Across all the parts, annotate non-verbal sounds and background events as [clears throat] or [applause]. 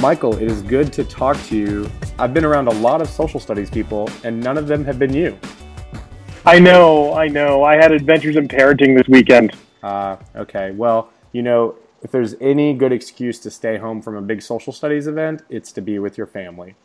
Michael, it is good to talk to you. I've been around a lot of social studies people, and none of them have been you. I know, I know. I had adventures in parenting this weekend. Uh, okay. Well, you know, if there's any good excuse to stay home from a big social studies event, it's to be with your family.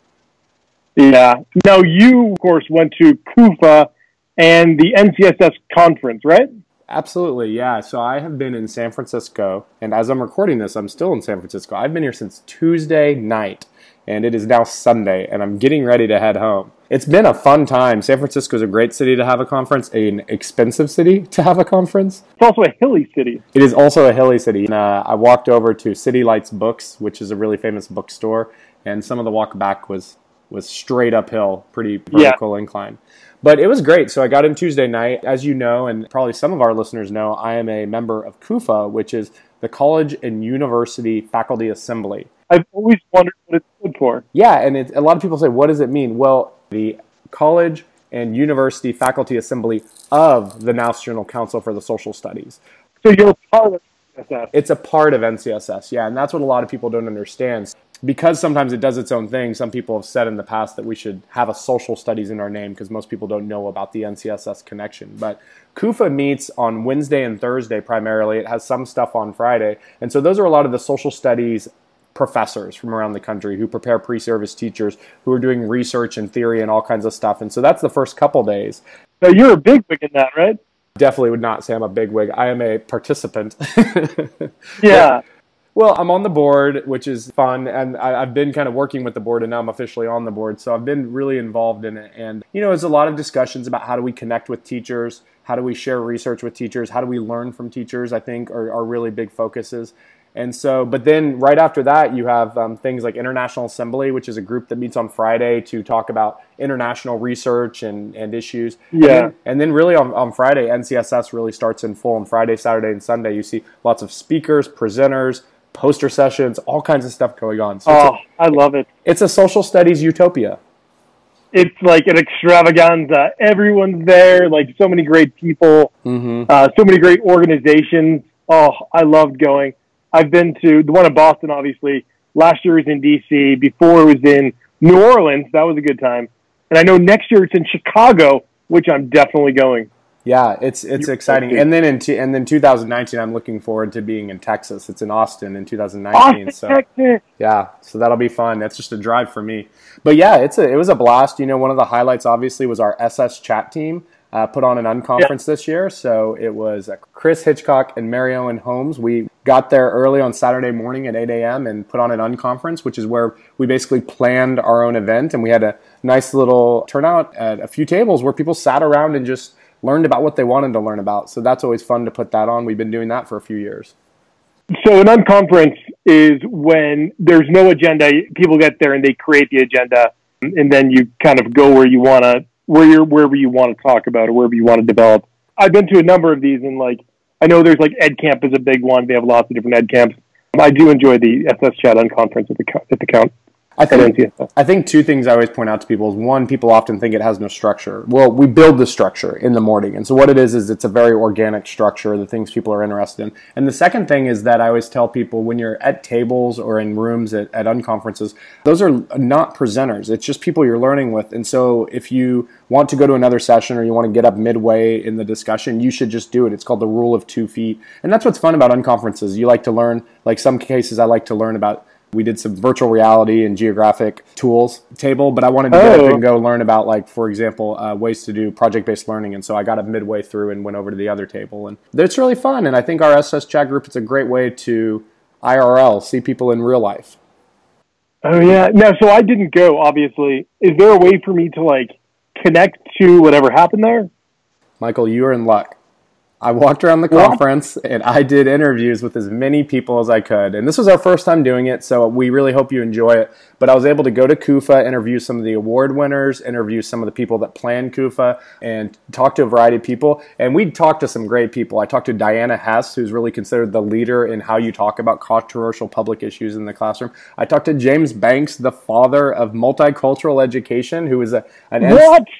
Yeah. Now, you, of course, went to CUFA and the NCSS conference, right? Absolutely, yeah. So I have been in San Francisco, and as I'm recording this, I'm still in San Francisco. I've been here since Tuesday night, and it is now Sunday, and I'm getting ready to head home. It's been a fun time. San Francisco is a great city to have a conference, an expensive city to have a conference. It's also a hilly city. It is also a hilly city. Uh, I walked over to City Lights Books, which is a really famous bookstore, and some of the walk back was was straight uphill, pretty vertical yeah. incline. But it was great. So I got in Tuesday night. As you know, and probably some of our listeners know, I am a member of CUFA, which is the College and University Faculty Assembly. I've always wondered what it's good for. Yeah, and it, a lot of people say, what does it mean? Well, the College and University Faculty Assembly of the National Council for the Social Studies. So you're part of NCSS. It's a part of NCSS, yeah, and that's what a lot of people don't understand because sometimes it does its own thing, some people have said in the past that we should have a social studies in our name because most people don't know about the NCSS connection. But CUFA meets on Wednesday and Thursday primarily. It has some stuff on Friday. And so those are a lot of the social studies professors from around the country who prepare pre-service teachers who are doing research and theory and all kinds of stuff. And so that's the first couple days. So you're a big wig in that, right? Definitely would not say I'm a big wig. I am a participant. [laughs] yeah. Well, I'm on the board, which is fun, and I, have been kind of working with the board, and now I'm officially on the board. So I've been really involved in it, and you know, there's a lot of discussions about how do we connect with teachers, how do we share research with teachers, how do we learn from teachers. I think are, are really big focuses. And so, but then right after that, you have um, things like International Assembly, which is a group that meets on Friday to talk about international research and, and issues. Yeah. And then, and then really on, on Friday, NCSS really starts in full. On Friday, Saturday, and Sunday, you see lots of speakers, presenters, poster sessions, all kinds of stuff going on. So oh, a, I love it. It's a social studies utopia. It's like an extravaganza. Everyone's there, like so many great people, mm-hmm. uh, so many great organizations. Oh, I loved going. I've been to the one in Boston, obviously. Last year was in DC. Before it was in New Orleans. That was a good time. And I know next year it's in Chicago, which I'm definitely going. Yeah, it's it's You're exciting. And then in t- and then 2019, I'm looking forward to being in Texas. It's in Austin in 2019. Austin, so Texas. yeah, so that'll be fun. That's just a drive for me. But yeah, it's a it was a blast. You know, one of the highlights obviously was our SS chat team. Uh, put on an unconference yeah. this year. So it was uh, Chris Hitchcock and Mary Ellen Holmes. We got there early on Saturday morning at 8 a.m. and put on an unconference, which is where we basically planned our own event. And we had a nice little turnout at a few tables where people sat around and just learned about what they wanted to learn about. So that's always fun to put that on. We've been doing that for a few years. So an unconference is when there's no agenda. People get there and they create the agenda, and then you kind of go where you want to, where you're, wherever you want to talk about or wherever you want to develop. I've been to a number of these, and like I know there's like Ed Camp is a big one. They have lots of different Ed Camps. I do enjoy the SS Chat Unconference at the at the count. I think, I think two things I always point out to people is one, people often think it has no structure. Well, we build the structure in the morning. And so what it is, is it's a very organic structure, the things people are interested in. And the second thing is that I always tell people when you're at tables or in rooms at, at unconferences, those are not presenters. It's just people you're learning with. And so if you want to go to another session or you want to get up midway in the discussion, you should just do it. It's called the rule of two feet. And that's what's fun about unconferences. You like to learn, like some cases I like to learn about we did some virtual reality and geographic tools table, but I wanted to get oh. up and go learn about, like, for example, uh, ways to do project based learning. And so I got up midway through and went over to the other table. And it's really fun. And I think our SS chat group is a great way to IRL, see people in real life. Oh, yeah. No, so I didn't go, obviously. Is there a way for me to, like, connect to whatever happened there? Michael, you're in luck. I walked around the conference and I did interviews with as many people as I could. And this was our first time doing it, so we really hope you enjoy it. But I was able to go to CUFA, interview some of the award winners, interview some of the people that planned CUFA, and talk to a variety of people. And we talked to some great people. I talked to Diana Hess, who's really considered the leader in how you talk about controversial public issues in the classroom. I talked to James Banks, the father of multicultural education, who was a an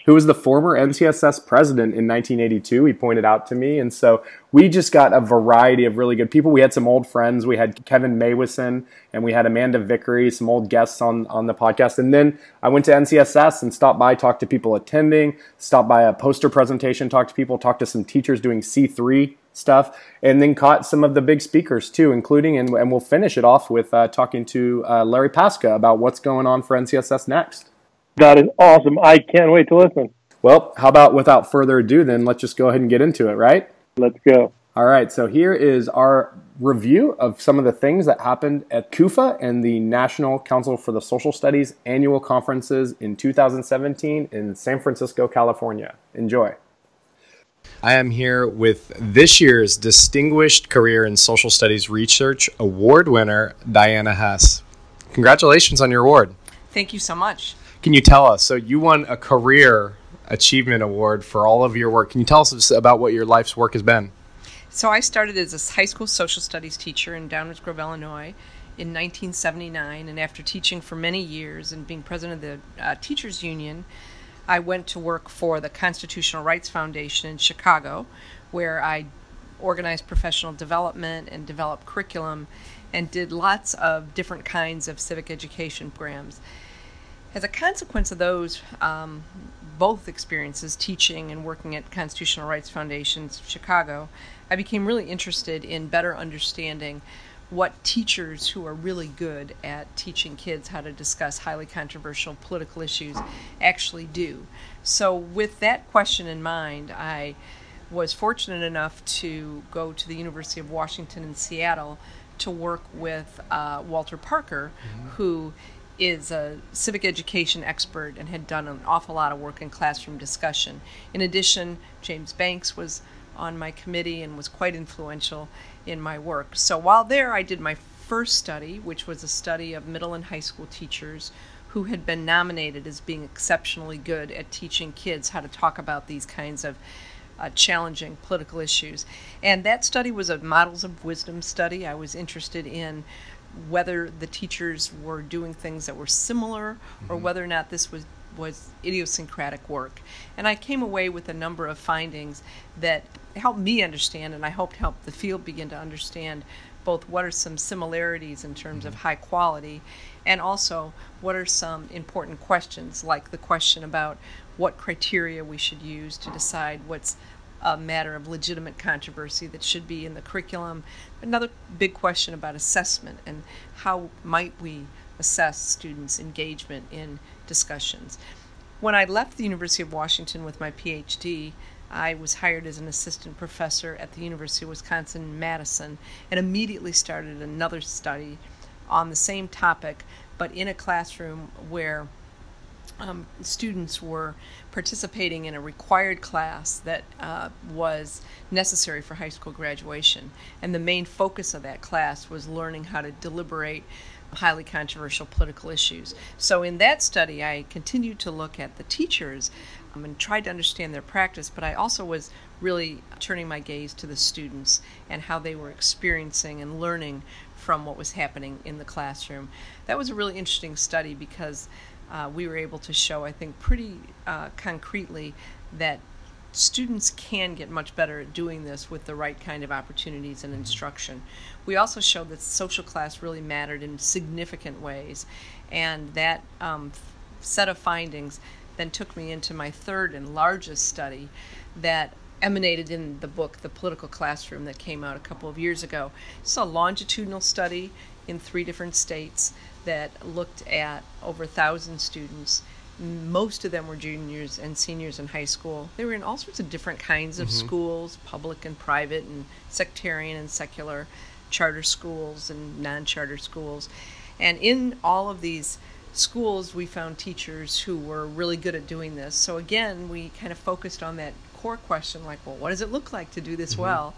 who was the former NCSS president in 1982. He pointed out to me, and so we just got a variety of really good people. We had some old friends. We had Kevin Meuwissen and we had Amanda Vickery, some old guests on, on the podcast. And then I went to NCSS and stopped by, talked to people attending, stopped by a poster presentation, talked to people, talked to some teachers doing C3 stuff, and then caught some of the big speakers too, including, and, and we'll finish it off with uh, talking to uh, Larry Paska about what's going on for NCSS next. That is awesome. I can't wait to listen. Well, how about without further ado, then let's just go ahead and get into it, right? Let's go. All right, so here is our review of some of the things that happened at CUFA and the National Council for the Social Studies annual conferences in 2017 in San Francisco, California. Enjoy. I am here with this year's Distinguished Career in Social Studies Research Award winner, Diana Hess. Congratulations on your award. Thank you so much. Can you tell us? So, you won a Career Achievement Award for all of your work. Can you tell us about what your life's work has been? So I started as a high school social studies teacher in Downers Grove, Illinois in 1979. And after teaching for many years and being president of the uh, Teachers Union, I went to work for the Constitutional Rights Foundation in Chicago, where I organized professional development and developed curriculum and did lots of different kinds of civic education programs. As a consequence of those, um, both experiences, teaching and working at Constitutional Rights Foundation Chicago, I became really interested in better understanding what teachers who are really good at teaching kids how to discuss highly controversial political issues actually do. So, with that question in mind, I was fortunate enough to go to the University of Washington in Seattle to work with uh, Walter Parker, mm-hmm. who is a civic education expert and had done an awful lot of work in classroom discussion. In addition, James Banks was on my committee and was quite influential in my work. So while there, I did my first study, which was a study of middle and high school teachers who had been nominated as being exceptionally good at teaching kids how to talk about these kinds of uh, challenging political issues. And that study was a Models of Wisdom study. I was interested in whether the teachers were doing things that were similar mm-hmm. or whether or not this was was idiosyncratic work. And I came away with a number of findings that helped me understand, and I hoped help the field begin to understand both what are some similarities in terms of mm-hmm. high quality and also what are some important questions, like the question about what criteria we should use to decide what's a matter of legitimate controversy that should be in the curriculum. Another big question about assessment and how might we assess students' engagement in discussions. When I left the University of Washington with my PhD, I was hired as an assistant professor at the University of Wisconsin Madison and immediately started another study on the same topic, but in a classroom where um, students were participating in a required class that uh, was necessary for high school graduation. And the main focus of that class was learning how to deliberate highly controversial political issues. So, in that study, I continued to look at the teachers um, and tried to understand their practice, but I also was really turning my gaze to the students and how they were experiencing and learning from what was happening in the classroom. That was a really interesting study because uh, we were able to show, I think, pretty uh, concretely that students can get much better at doing this with the right kind of opportunities and instruction. We also showed that social class really mattered in significant ways, and that um, set of findings then took me into my third and largest study that emanated in the book The Political Classroom that came out a couple of years ago. It's a longitudinal study in three different states that looked at over a thousand students most of them were juniors and seniors in high school. They were in all sorts of different kinds of mm-hmm. schools, public and private, and sectarian and secular, charter schools and non charter schools. And in all of these schools, we found teachers who were really good at doing this. So, again, we kind of focused on that core question like, well, what does it look like to do this mm-hmm. well?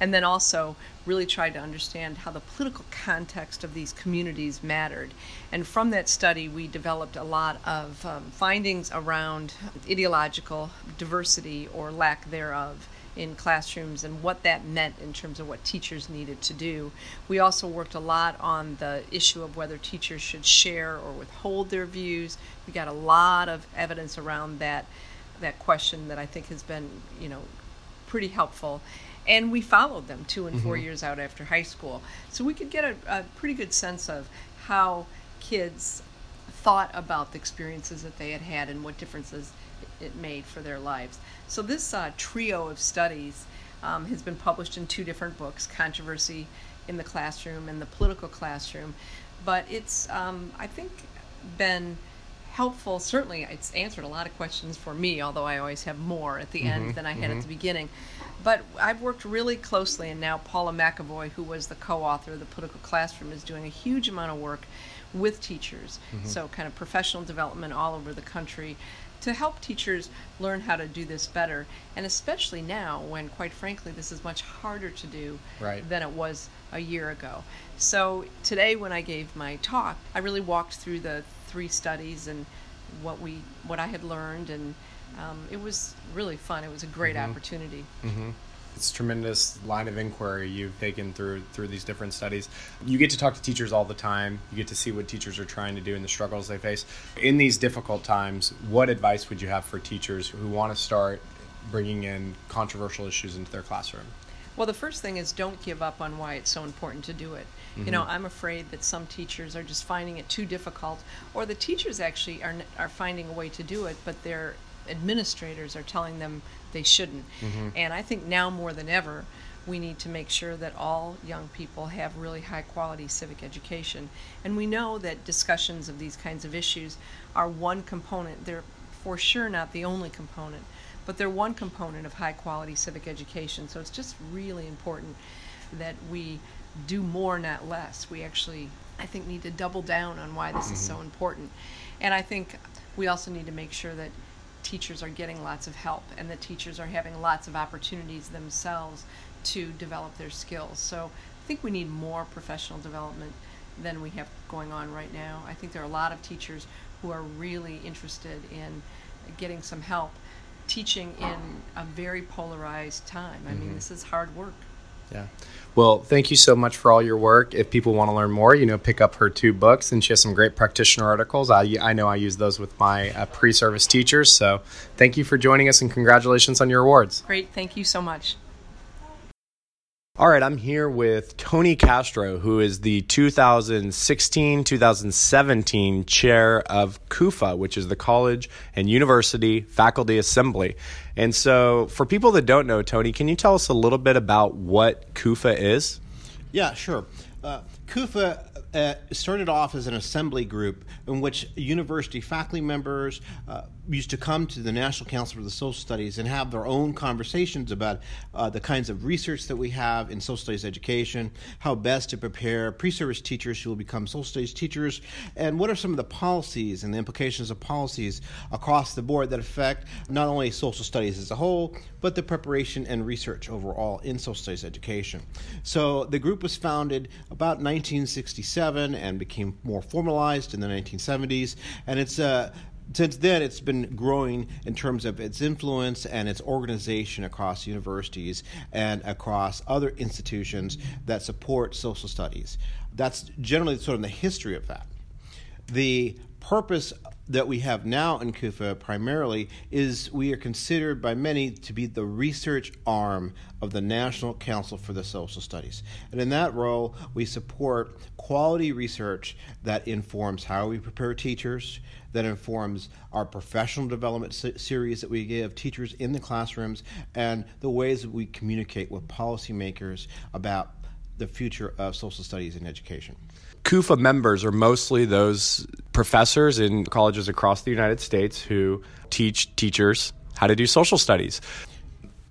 And then also really tried to understand how the political context of these communities mattered. And from that study, we developed a lot of um, findings around ideological diversity or lack thereof in classrooms and what that meant in terms of what teachers needed to do. We also worked a lot on the issue of whether teachers should share or withhold their views. We got a lot of evidence around that that question that I think has been, you know, pretty helpful. And we followed them two and 4 mm-hmm. years out after high school. So we could get a, a pretty good sense of how kids thought about the experiences that they had had and what differences it made for their lives. So this uh, trio of studies um, has been published in two different books: Controversy in the Classroom and The Political Classroom. But it's, um, I think, been helpful. Certainly, it's answered a lot of questions for me, although I always have more at the mm-hmm, end than I had mm-hmm. at the beginning. But I've worked really closely, and now Paula McAvoy, who was the co author of The Political Classroom, is doing a huge amount of work with teachers. Mm-hmm. So, kind of professional development all over the country to help teachers learn how to do this better. And especially now, when, quite frankly, this is much harder to do right. than it was a year ago. So, today, when I gave my talk, I really walked through the three studies and what we what I had learned and um, it was really fun. It was a great mm-hmm. opportunity. Mm-hmm. It's tremendous line of inquiry you've taken through through these different studies. You get to talk to teachers all the time. You get to see what teachers are trying to do and the struggles they face. In these difficult times, what advice would you have for teachers who want to start bringing in controversial issues into their classroom? Well, the first thing is don't give up on why it's so important to do it. Mm-hmm. You know, I'm afraid that some teachers are just finding it too difficult, or the teachers actually are are finding a way to do it, but their administrators are telling them they shouldn't. Mm-hmm. And I think now more than ever, we need to make sure that all young people have really high quality civic education. And we know that discussions of these kinds of issues are one component. They're for sure not the only component, but they're one component of high quality civic education. So it's just really important that we do more, not less. We actually, I think, need to double down on why this mm-hmm. is so mm-hmm. important. And I think we also need to make sure that teachers are getting lots of help and that teachers are having lots of opportunities themselves to develop their skills. So I think we need more professional development than we have going on right now. I think there are a lot of teachers who are really interested in getting some help teaching in a very polarized time. I mm-hmm. mean, this is hard work. Yeah. Well, thank you so much for all your work. If people want to learn more, you know, pick up her two books, and she has some great practitioner articles. I, I know I use those with my uh, pre service teachers. So thank you for joining us, and congratulations on your awards. Great. Thank you so much. All right, I'm here with Tony Castro, who is the 2016 2017 chair of CUFA, which is the College and University Faculty Assembly. And so, for people that don't know, Tony, can you tell us a little bit about what CUFA is? Yeah, sure. Uh, CUFA uh, started off as an assembly group in which university faculty members uh, used to come to the National Council for the Social Studies and have their own conversations about uh, the kinds of research that we have in social studies education, how best to prepare pre service teachers who will become social studies teachers, and what are some of the policies and the implications of policies across the board that affect not only social studies as a whole, but the preparation and research overall in social studies education. So the group was founded about 1967 and became more formalized in the 1970s, and it's a uh, since then, it's been growing in terms of its influence and its organization across universities and across other institutions that support social studies. That's generally sort of the history of that. The purpose that we have now in CUFA primarily is we are considered by many to be the research arm of the National Council for the Social Studies. And in that role, we support quality research that informs how we prepare teachers, that informs our professional development series that we give teachers in the classrooms, and the ways that we communicate with policymakers about the future of social studies in education. CUFA members are mostly those professors in colleges across the United States who teach teachers how to do social studies.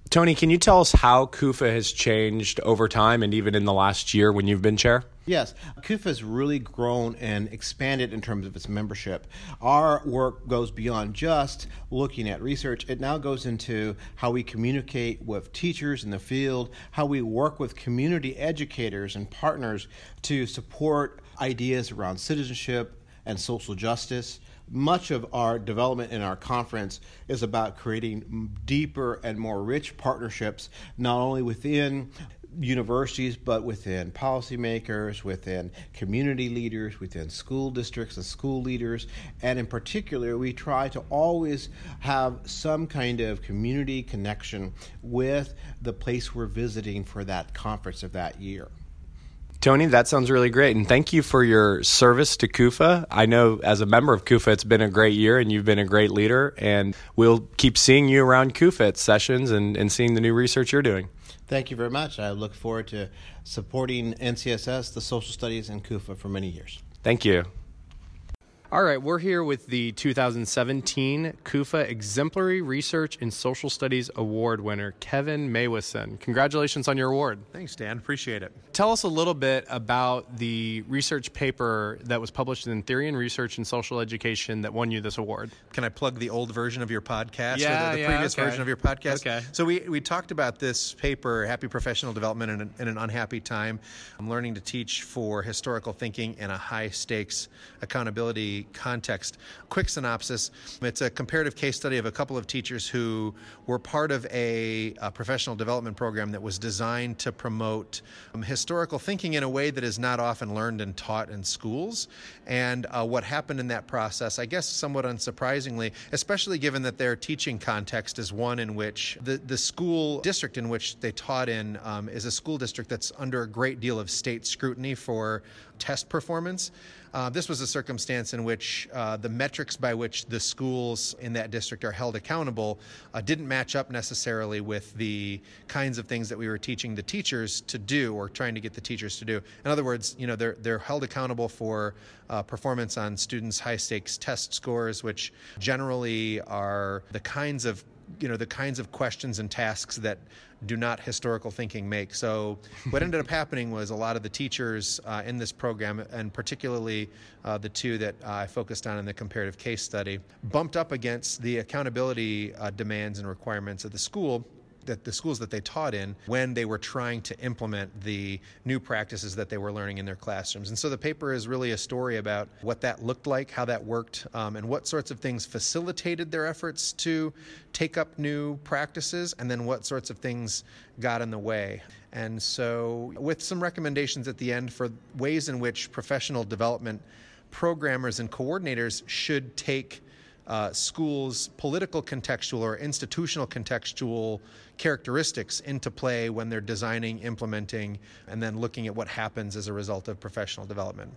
Tony, can you tell us how CUFA has changed over time and even in the last year when you've been chair? Yes, CUFA has really grown and expanded in terms of its membership. Our work goes beyond just looking at research. It now goes into how we communicate with teachers in the field, how we work with community educators and partners to support ideas around citizenship and social justice much of our development in our conference is about creating deeper and more rich partnerships, not only within universities, but within policymakers, within community leaders, within school districts and school leaders. And in particular, we try to always have some kind of community connection with the place we're visiting for that conference of that year. Tony, that sounds really great. And thank you for your service to CUFA. I know as a member of CUFA, it's been a great year and you've been a great leader. And we'll keep seeing you around CUFA at sessions and, and seeing the new research you're doing. Thank you very much. I look forward to supporting NCSS, the social studies, and CUFA for many years. Thank you. All right, we're here with the 2017 CUFA Exemplary Research in Social Studies Award winner, Kevin Meuwissen. Congratulations on your award. Thanks, Dan. Appreciate it. Tell us a little bit about the research paper that was published in Theory and Research in Social Education that won you this award. Can I plug the old version of your podcast yeah, or the, the yeah, previous okay. version of your podcast? Okay. So we, we talked about this paper, Happy Professional Development in an, in an Unhappy Time. I'm learning to teach for historical thinking in a high stakes accountability context. Quick synopsis it's a comparative case study of a couple of teachers who were part of a, a professional development program that was designed to promote um, historical thinking in a way that is not often learned and taught in schools. And uh, what happened in that process, I guess somewhat unsurprisingly, especially given that their teaching context is one in which the, the school district in which they taught in um, is a school district that's under a great deal of state scrutiny for test performance. Uh, this was a circumstance in which uh, the metrics by which the schools in that district are held accountable uh, didn't match up necessarily with the kinds of things that we were teaching the teachers to do or trying to get the teachers to do. In other words, you know, they're, they're held accountable for uh, performance on students' high stakes test scores, which generally are the kinds of you know the kinds of questions and tasks that do not historical thinking make. So what ended up [laughs] happening was a lot of the teachers uh, in this program, and particularly uh, the two that uh, I focused on in the comparative case study, bumped up against the accountability uh, demands and requirements of the school that the schools that they taught in when they were trying to implement the new practices that they were learning in their classrooms. And so the paper is really a story about what that looked like, how that worked, um, and what sorts of things facilitated their efforts to take up new practices, and then what sorts of things got in the way. And so, with some recommendations at the end for ways in which professional development programmers and coordinators should take uh, schools' political contextual or institutional contextual characteristics into play when they're designing, implementing, and then looking at what happens as a result of professional development.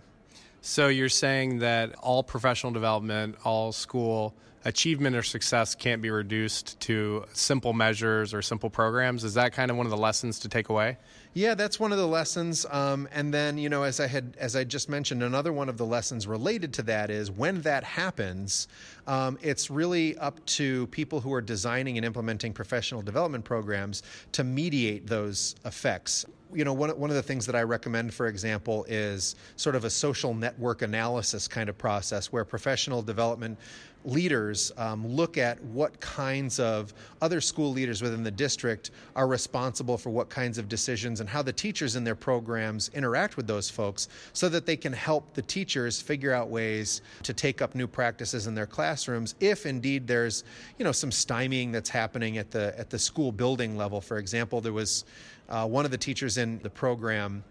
So you're saying that all professional development, all school achievement or success can't be reduced to simple measures or simple programs. Is that kind of one of the lessons to take away? Yeah, that's one of the lessons. Um, and then, you know, as I had, as I just mentioned, another one of the lessons related to that is when that happens, um, it's really up to people who are designing and implementing professional development programs to mediate those effects you know, one, one of the things that I recommend, for example, is sort of a social network analysis kind of process where professional development leaders um, look at what kinds of other school leaders within the district are responsible for what kinds of decisions and how the teachers in their programs interact with those folks so that they can help the teachers figure out ways to take up new practices in their classrooms if indeed there's you know some stymieing that's happening at the at the school building level. For example there was uh, one of the teachers in the program,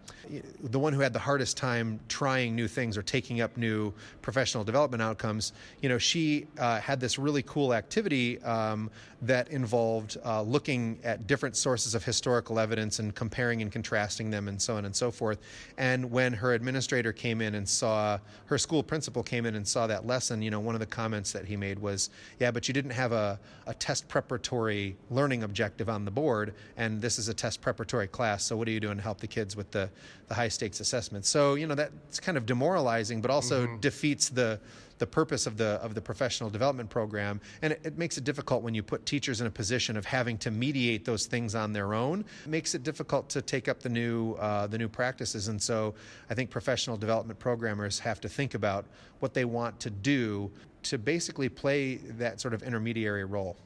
the one who had the hardest time trying new things or taking up new professional development outcomes, you know, she uh, had this really cool activity um, that involved uh, looking at different sources of historical evidence and comparing and contrasting them and so on and so forth. And when her administrator came in and saw, her school principal came in and saw that lesson, you know, one of the comments that he made was, yeah, but you didn't have a, a test preparatory learning objective on the board, and this is a test preparatory preparatory class. So what are you doing to help the kids with the, the high stakes assessment? So you know that's kind of demoralizing, but also mm-hmm. defeats the the purpose of the of the professional development program, and it, it, makes it difficult when you put teachers in a position of having to mediate those things on their own. It makes it difficult to take up the new uh, the new practices, and so I think professional development programmers have to think about what they want to do to basically play that sort of intermediary role.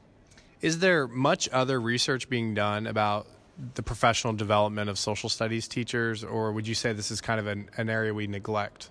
Is there much other research being done about the professional development of social studies teachers, or would you say this is kind of an, an area we neglect?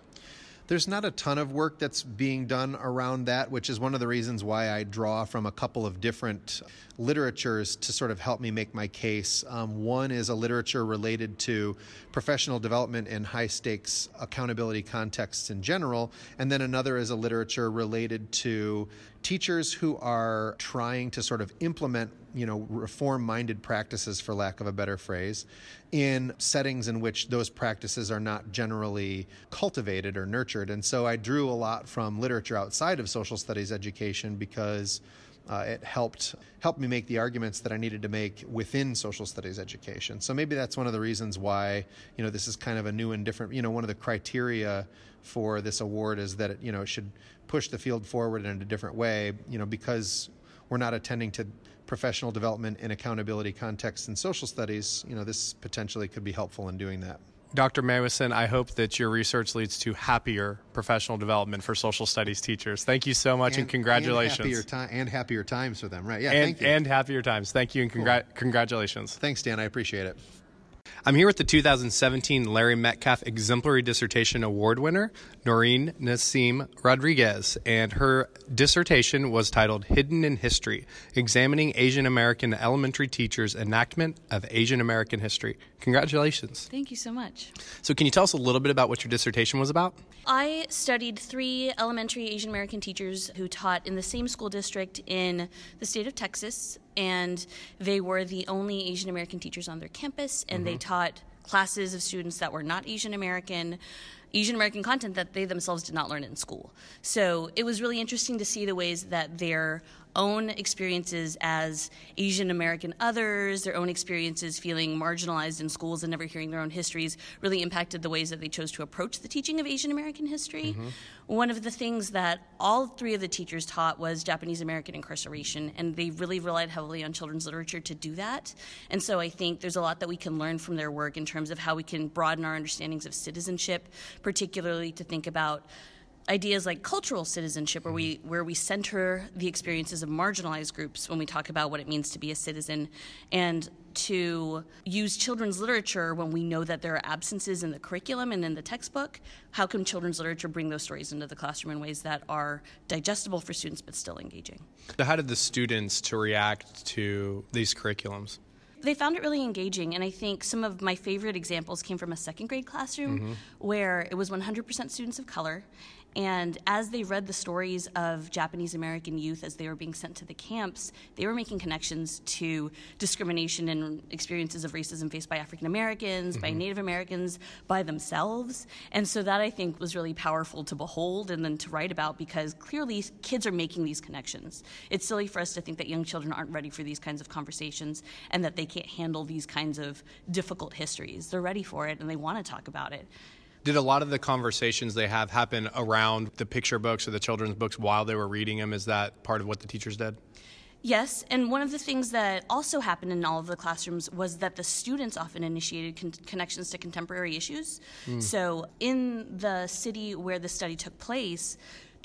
There's not a ton of work that's being done around that, which is one of the reasons why I draw from a couple of different literatures to sort of help me make my case. Um, one is a literature related to professional development in high stakes accountability contexts in general, and then another is a literature related to teachers who are trying to sort of implement you know reform minded practices for lack of a better phrase in settings in which those practices are not generally cultivated or nurtured. And so i drew a lot from literature outside of social studies education because uh, it helped helped me make the arguments that I needed to make within social studies education. So maybe that's one of the reasons why you know this is kind of a new and different. You know, one of the criteria for this award is that it, you know it should push the field forward in a different way. You know, because we're not attending to professional development and accountability contexts in social studies. You know, this potentially could be helpful in doing that. Dr. Meuwissen, I hope that your research leads to happier professional development for social studies teachers. Thank you so much and, and congratulations. And happier, time, and happier times for them, right? Yeah, and, and happier times. Thank you and congr- cool. congratulations. Thanks, Dan. I appreciate it. I'm here with the 2017 Larry Metcalf Exemplary Dissertation Award winner, Noreen Naseem Rodriguez, and her dissertation was titled Hidden in History Examining Asian American Elementary Teachers' Enactment of Asian American History. Congratulations. Thank you so much. So, can you tell us a little bit about what your dissertation was about? I studied three elementary Asian American teachers who taught in the same school district in the state of Texas and they were the only Asian American teachers on their campus, and mm-hmm. they taught classes of students that were not Asian American, Asian American content that they themselves did not learn in school. So it was really interesting to see the ways that their own experiences as Asian American others, their own experiences feeling marginalized in schools and never hearing their own histories, really impacted the ways that they chose to approach the teaching of Asian American history. Mm-hmm. One of the things that all three of the teachers taught was Japanese American incarceration, and they really relied heavily on children's literature to do that. And so I think there's a lot that we can learn from their work in terms of how we can broaden our understandings of citizenship, particularly to think about ideas like cultural citizenship where we where we center the experiences of marginalized groups when we talk about what it means to be a citizen and to use children's literature when we know that there are absences in the curriculum and in the textbook. How can children's literature bring those stories into the classroom in ways that are digestible for students but still engaging? So how did the students to react to these curriculums? They found it really engaging, and I think some of my favorite examples came from a second grade classroom mm-hmm. where it was 100% students of color, and as they read the stories of Japanese American youth as they were being sent to the camps, they were making connections to discrimination and experiences of racism faced by African Americans, mm-hmm. by Native Americans, by themselves. And so that I think was really powerful to behold and then to write about because clearly kids are making these connections. It's silly for us to think that young children aren't ready for these kinds of conversations and that they can't handle these kinds of difficult histories. They're ready for it and they want to talk about it. Did a lot of the conversations they have happen around the picture books or the children's books while they were reading them? Is that part of what the teachers did? Yes, and one of the things that also happened in all of the classrooms was that the students often initiated con- connections to contemporary issues. Mm. So, in the city where the study took place,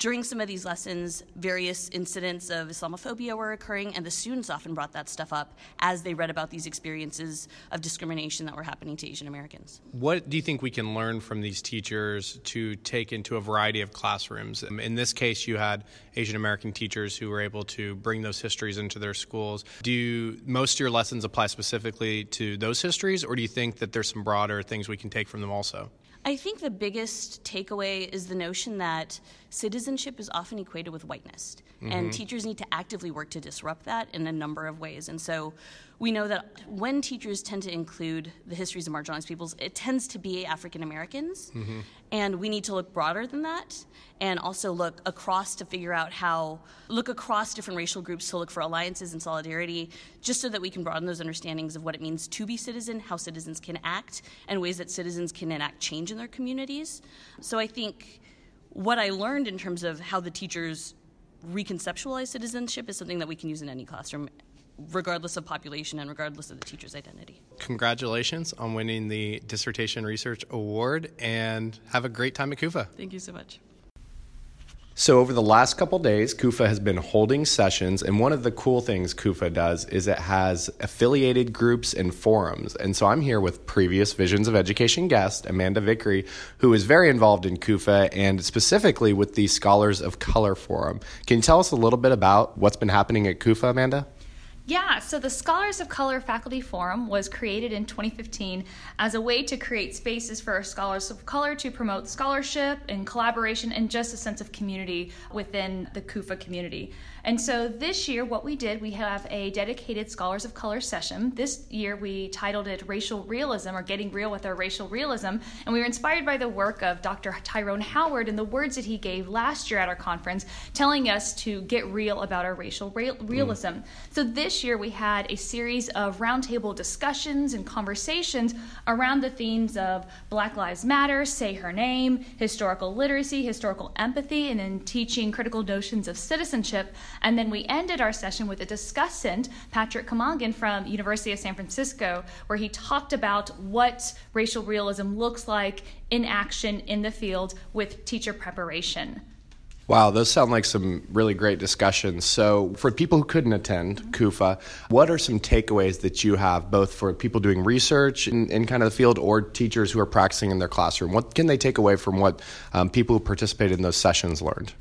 during some of these lessons, various incidents of Islamophobia were occurring, and the students often brought that stuff up as they read about these experiences of discrimination that were happening to Asian Americans. What do you think we can learn from these teachers to take into a variety of classrooms? Um, in this case, you had Asian American teachers who were able to bring those histories into their schools. Do most of your lessons apply specifically to those histories, or do you think that there's some broader things we can take from them also? I think the biggest takeaway is the notion that citizenship is often equated with whiteness, mm-hmm. and teachers need to actively work to disrupt that in a number of ways. And so we know that when teachers tend to include the histories of marginalized peoples, it tends to be African Americans. Mm-hmm. And we need to look broader than that and also look across to figure out how, look across different racial groups to look for alliances and solidarity, just so that we can broaden those understandings of what it means to be citizen, how citizens can act, and ways that citizens can enact change in their communities. So I think what I learned in terms of how the teachers reconceptualize citizenship is something that we can use in any classroom regardless of population and regardless of the teacher's identity. Congratulations on winning the Dissertation Research Award and have a great time at CUFA. Thank you so much. So, over the last couple days, CUFA has been holding sessions, and one of the cool things CUFA does is it has affiliated groups and forums. And so, I'm here with previous Visions of Education guest, Amanda Vickery, who is very involved in CUFA and specifically with the Scholars of Color Forum. Can you tell us a little bit about what's been happening at CUFA, Amanda? Yeah, so the Scholars of Color Faculty Forum was created in 2015 as a way to create spaces for our scholars of color to promote scholarship and collaboration and just a sense of community within the CUFA community. And so this year, what we did, we have a dedicated Scholars of Color session. This year, we titled it Racial Realism or Getting Real with Our Racial Realism. And we were inspired by the work of Dr. Tyrone Howard and the words that he gave last year at our conference, telling us to get real about our racial real- realism. Mm. So this year, we had a series of roundtable discussions and conversations around the themes of Black Lives Matter, Say Her Name, historical literacy, historical empathy, and in teaching critical notions of citizenship. And then we ended our session with a discussant, Patrick Camangian from University of San Francisco, where he talked about what racial realism looks like in action in the field with teacher preparation. Wow, those sound like some really great discussions. So, for people who couldn't attend mm-hmm. CUFA, what are some takeaways that you have, both for people doing research in, in, kind of the field or teachers who are practicing in their classroom? What can they take away from what um, people who participated in those sessions learned?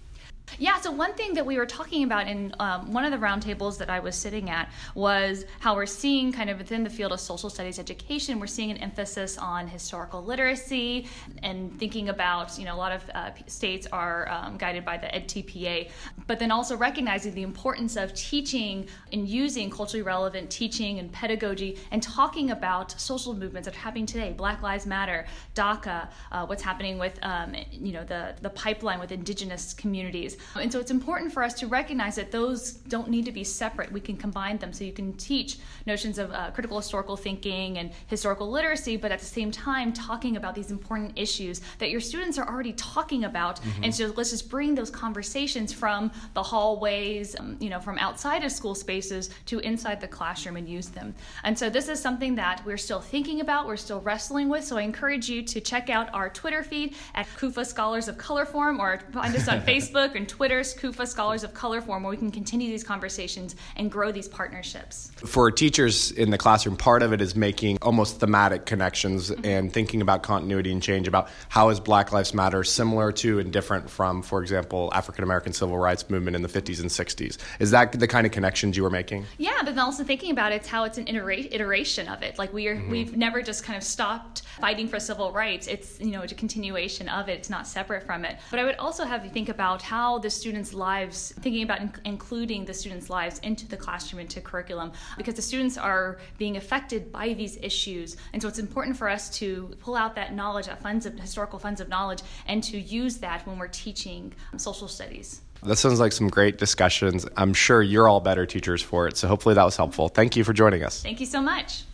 Yeah, so one thing that we were talking about in um, one of the roundtables that I was sitting at was how we're seeing kind of within the field of social studies education, we're seeing an emphasis on historical literacy and thinking about, you know, a lot of uh, states are um, guided by the EdTPA, but then also recognizing the importance of teaching and using culturally relevant teaching and pedagogy and talking about social movements that are happening today, Black Lives Matter, DACA, uh, what's happening with, um, you know, the, the pipeline with indigenous communities. And so it's important for us to recognize that those don't need to be separate. We can combine them so you can teach notions of uh, critical historical thinking and historical literacy, but at the same time talking about these important issues that your students are already talking about. Mm-hmm. And so let's just bring those conversations from the hallways, um, you know, from outside of school spaces to inside the classroom and use them. And so this is something that we're still thinking about, we're still wrestling with. So I encourage you to check out our Twitter feed at CUFA Scholars of Color Forum or find us on [laughs] Facebook and Twitter's CUFA Scholars of Color Forum, where we can continue these conversations and grow these partnerships. For teachers in the classroom, part of it is making almost thematic connections mm-hmm. and thinking about continuity and change about how is Black Lives Matter similar to and different from, for example, African American civil rights movement in the 50s and 60s. Is that the kind of connections you were making? Yeah, but then also thinking about it, it's how it's an iteration of it. Like we are, mm-hmm. we've never just kind of stopped fighting for civil rights. It's you know a continuation of it. It's not separate from it. But I would also have you think about how the students' lives, thinking about in- including the students' lives into the classroom, into curriculum, because the students are being affected by these issues. And so it's important for us to pull out that knowledge, that funds of historical funds of knowledge, and to use that when we're teaching um, social studies. That sounds like some great discussions. I'm sure you're all better teachers for it. So hopefully that was helpful. Thank you for joining us. Thank you so much.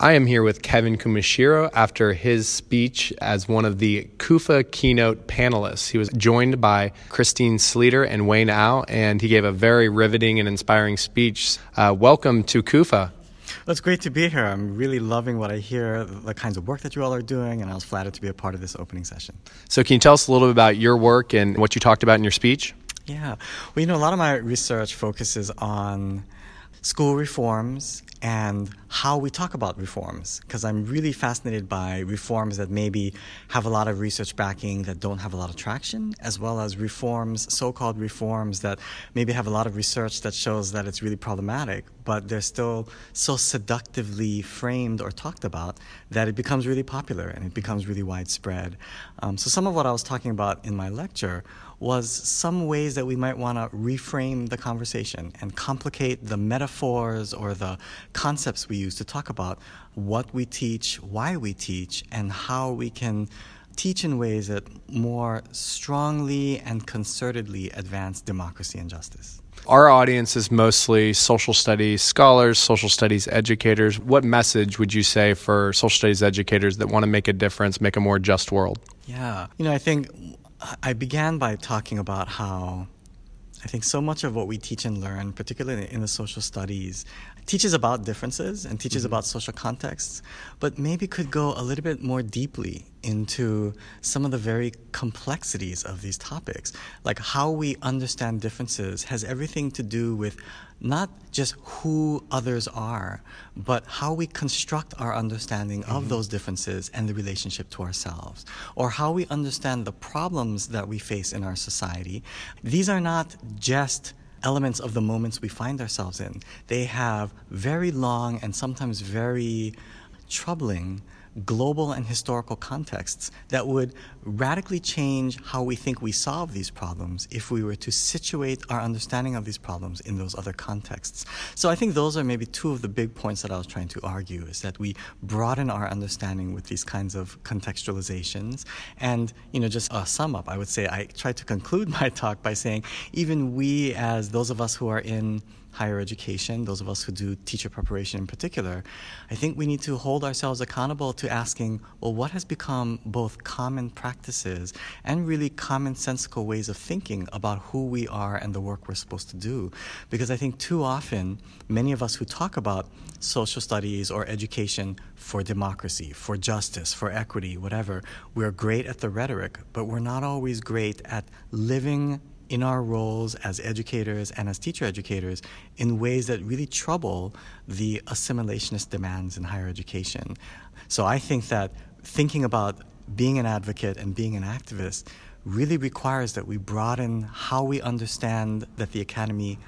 I am here with Kevin Kumashiro after his speech as one of the CUFA keynote panelists. He was joined by Christine Sleeter and Wayne Au, and he gave a very riveting and inspiring speech. Uh, welcome to CUFA. Well, it's great to be here. I'm really loving what I hear, the kinds of work that you all are doing, and I was flattered to be a part of this opening session. So, can you tell us a little bit about your work and what you talked about in your speech? Yeah. Well, you know, a lot of my research focuses on school reforms and how we talk about reforms because I'm really fascinated by reforms that maybe have a lot of research backing that don't have a lot of traction, as well as reforms, so called reforms that maybe have a lot of research that shows that it's really problematic, but they're still so seductively framed or talked about that it becomes really popular and it becomes really widespread. Um, so, some of what I was talking about in my lecture was some ways that we might want to reframe the conversation and complicate the metaphors or the concepts we use to talk about what we teach, why we teach, and how we can teach in ways that more strongly and concertedly advance democracy and justice. Our audience is mostly social studies scholars, social studies educators. What message would you say for social studies educators that want to make a difference, make a more just world? Yeah. You know, I think I began by talking about how I think so much of what we teach and learn, particularly in the social studies, teaches about differences and teaches mm-hmm. about social contexts, but maybe could go a little bit more deeply into some of the very complexities of these topics. Like how we understand differences has everything to do with not just who others are, but how we construct our understanding mm-hmm. of those differences and the relationship to ourselves, or how we understand the problems that we face in our society. These are not just elements of the moments we find ourselves in. They have very long and sometimes very troubling global and historical contexts that would radically change how we think we solve these problems if we were to situate our understanding of these problems in those other contexts. So I think those are maybe two of the big points that I was trying to argue is that we broaden our understanding with these kinds of contextualizations. And, you know, just a sum up, I would say I tried to conclude [laughs] my talk by saying even we as those of us who are in higher education, those of us who do teacher preparation in particular, I think we need to hold ourselves accountable to asking, well, what has become both common practices and really commonsensical ways of thinking about who we are and the work we're supposed to do? Because I think too often, many of us who talk about social studies or education for democracy, for justice, for equity, whatever, we're great at the rhetoric, but we're not always great at living in our roles as educators and as teacher educators in ways that really trouble the assimilationist demands in higher education. So I think that thinking about being an advocate and being an activist really requires that we broaden how we understand that the academy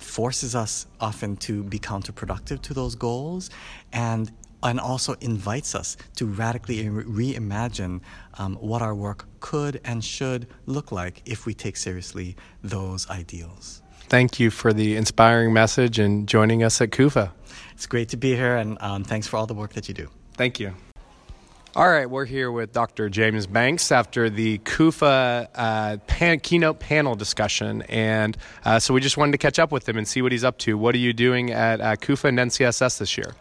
forces us often to be counterproductive to those goals and and also invites us to radically reimagine um, what our work could and should look like if we take seriously those ideals. Thank you for the inspiring message and joining us at CUFA. It's great to be here, and um, thanks for all the work that you do. Thank you. All right, we're here with Dr. James Banks after the CUFA uh, pan- keynote panel discussion. And uh, so we just wanted to catch up with him and see what he's up to. What are you doing at uh, CUFA and NCSS this year?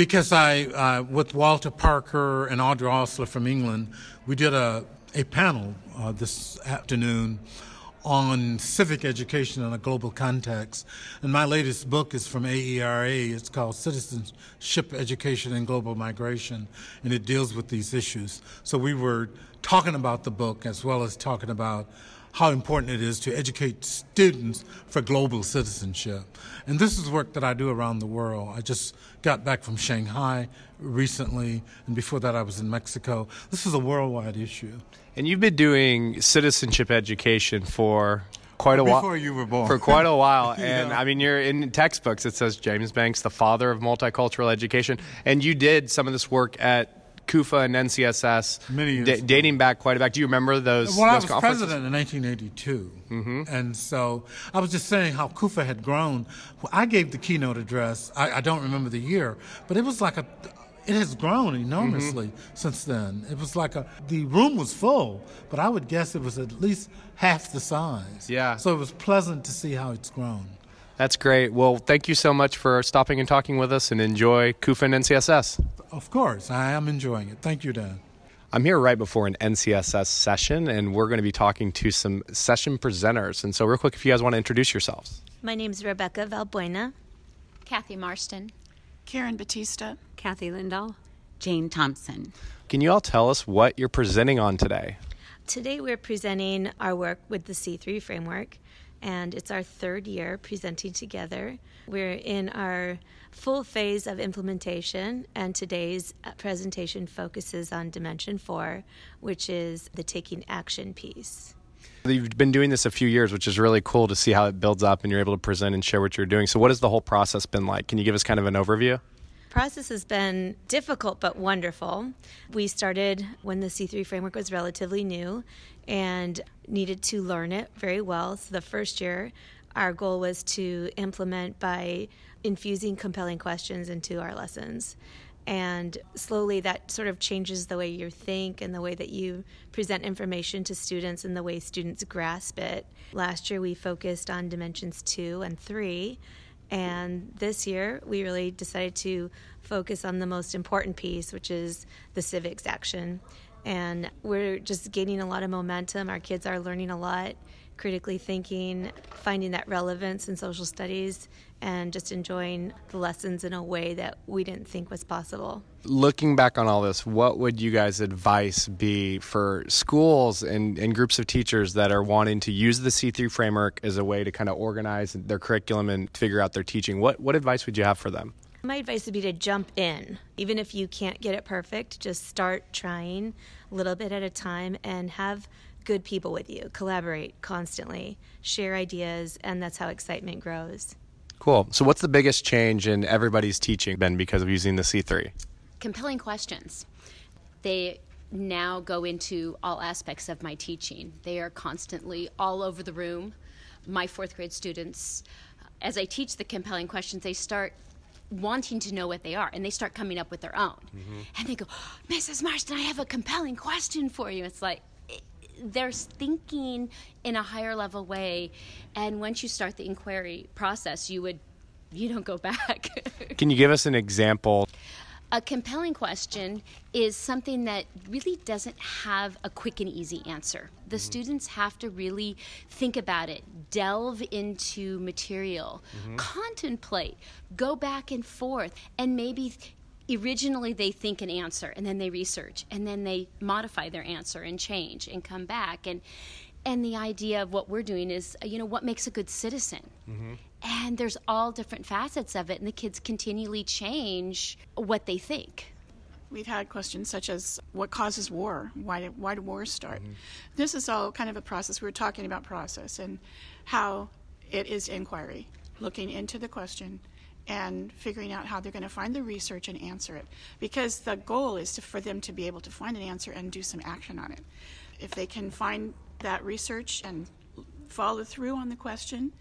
Because I, uh, with Walter Parker and Audrey Osler from England, we did a, a panel uh, this afternoon on civic education in a global context. And my latest book is from AERA. It's called Citizenship Education and Global Migration, and it deals with these issues. So we were talking about the book as well as talking about how important it is to educate students for global citizenship. And this is work that I do around the world. I just got back from Shanghai recently, and before that, I was in Mexico. This is a worldwide issue. And you've been doing citizenship education for quite a while. Before you were born. For quite a while. [laughs] And yeah. I mean, you're in textbooks, it says James Banks, the father of multicultural education. And you did some of this work at CUFA and NCSS, many years d- dating back quite a bit. Do you remember those? Well, those I was president in 1982, mm-hmm. and so I was just saying how CUFA had grown. I gave the keynote address. I, I, don't remember the year, but it was like a. It has grown enormously mm-hmm. since then. It was like a the room was full, but I would guess it was at least half the size. Yeah. So it was pleasant to see how it's grown. That's great. Well, thank you so much for stopping and talking with us and enjoy CUFA and NCSS. Of course, I am enjoying it. Thank you, Dan. I'm here right before an NCSS session, and we're going to be talking to some session presenters. And so, real quick, if you guys want to introduce yourselves. My name is Rebecca Valbuena. Kathy Marston. Karen Batista. Kathy Lindahl. Jane Thompson. Can you all tell us what you're presenting on today? Today, we're presenting our work with the C3 framework and it's our third year presenting together. We're in our full phase of implementation, and today's presentation focuses on Dimension 4, which is the taking action piece. You've been doing this a few years, which is really cool to see how it builds up and you're able to present and share what you're doing. So, what has the whole process been like? Can you give us kind of an overview? process has been difficult but wonderful. We started when the C3 framework was relatively new and needed to learn it very well. So the first year, our goal was to implement by infusing compelling questions into our lessons. And slowly that sort of changes the way you think and the way that you present information to students and the way students grasp it. Last year we focused on dimensions two and three. And this year, we really decided to focus on the most important piece, which is the civics action. And we're just gaining a lot of momentum. Our kids are learning a lot, critically thinking, finding that relevance in social studies, and just enjoying the lessons in a way that we didn't think was possible. Looking back on all this, what would you guys' advice be for schools and, and groups of teachers that are wanting to use the C3 framework as a way to kind of organize their curriculum and figure out their teaching? What, what advice would you have for them? My advice would be to jump in. Even if you can't get it perfect, just start trying a little bit at a time and have good people with you. Collaborate constantly, share ideas, and that's how excitement grows. Cool. So, what's the biggest change in everybody's teaching been because of using the C3? Compelling questions. They now go into all aspects of my teaching. They are constantly all over the room. My fourth grade students, as I teach the compelling questions, they start wanting to know what they are and they start coming up with their own. Mm-hmm. And they go, Mrs. Marston, I have a compelling question for you. It's like, they're thinking in a higher level way and once you start the inquiry process you would you don't go back [laughs] can you give us an example a compelling question is something that really doesn't have a quick and easy answer. The mm-hmm. students have to really think about it, delve into material, mm-hmm. contemplate, go back and forth, and maybe originally they think an answer and then they research and then they modify their answer and change and come back and and the idea of what we're doing is you know what makes a good citizen mm-hmm. and there's all different facets of it and the kids continually change what they think We've had questions such as what causes war? Why, why do wars start? Mm-hmm. This is all kind of a process. We were talking about process and how it is inquiry, looking into the question, and figuring out how they're going to find the research and answer it. Because the goal is to, for them to be able to find an answer and do some action on it. If they can find that research and follow through on the question,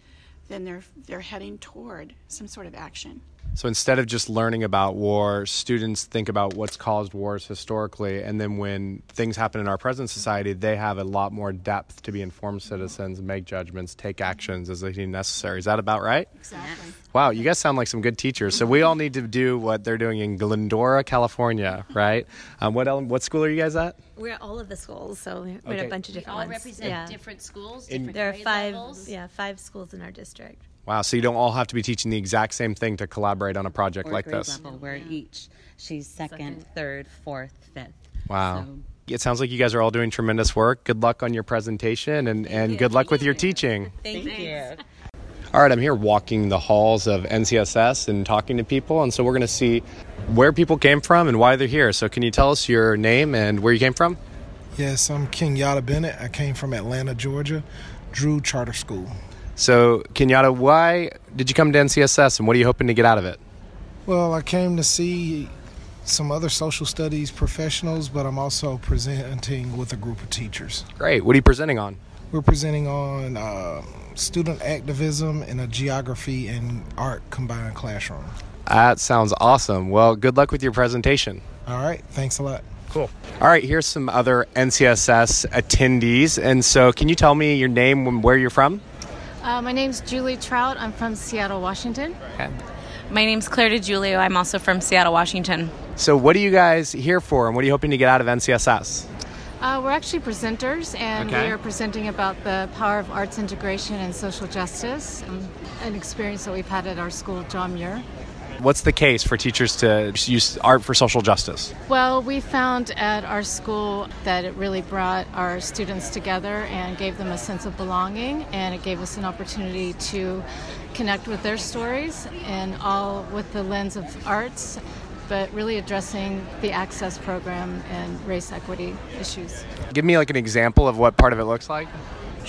then they're they're heading toward some sort of action. So instead of just learning about war, students think about what's caused wars historically, and then when things happen in our present society, they have a lot more depth to be informed citizens, make judgments, take actions as they deem necessary. Is that about right? Exactly. Wow, you guys sound like some good teachers. So we all need to do what they're doing in Glendora, California, [laughs] right? Um, what what school are you guys at? We're at all of the schools, so we're okay. at a bunch of different we all ones. represent yeah. different schools, different There are five, levels. yeah, five schools in our district. Wow, so you don't all have to be teaching the exact same thing to collaborate on a project or like grade this. Level where each she's second, second, third, fourth, fifth. Wow. So. It sounds like you guys are all doing tremendous work. Good luck on your presentation and, and good luck with your teaching. Thank you. All right, I'm here walking the halls of NCSS and talking to people, and so we're going to see where people came from and why they're here. So, can you tell us your name and where you came from? Yes, I'm Kenyatta Bennett. I came from Atlanta, Georgia, Drew Charter School. So, Kenyatta, why did you come to NCSS and what are you hoping to get out of it? Well, I came to see some other social studies professionals, but I'm also presenting with a group of teachers. Great. What are you presenting on? We're presenting on uh, student activism in a geography and art combined classroom. That sounds awesome. Well, good luck with your presentation. All right. Thanks a lot. Cool. All right, here's some other NCSS attendees. And so, can you tell me your name and where you're from? Uh, my name's Julie Trout. I'm from Seattle, Washington. Okay. My name's Claire DiGiulio. I'm also from Seattle, Washington. So, what are you guys here for, and what are you hoping to get out of NCSS? Uh, we're actually presenters, and okay. we are presenting about the power of arts integration and social justice, um, an experience that we've had at our school, John Muir. What's the case for teachers to use art for social justice? Well, we found at our school that it really brought our students together and gave them a sense of belonging, and it gave us an opportunity to connect with their stories, and all with the lens of arts, but really addressing the access program and race equity issues. Give me like an example of what part of it looks like.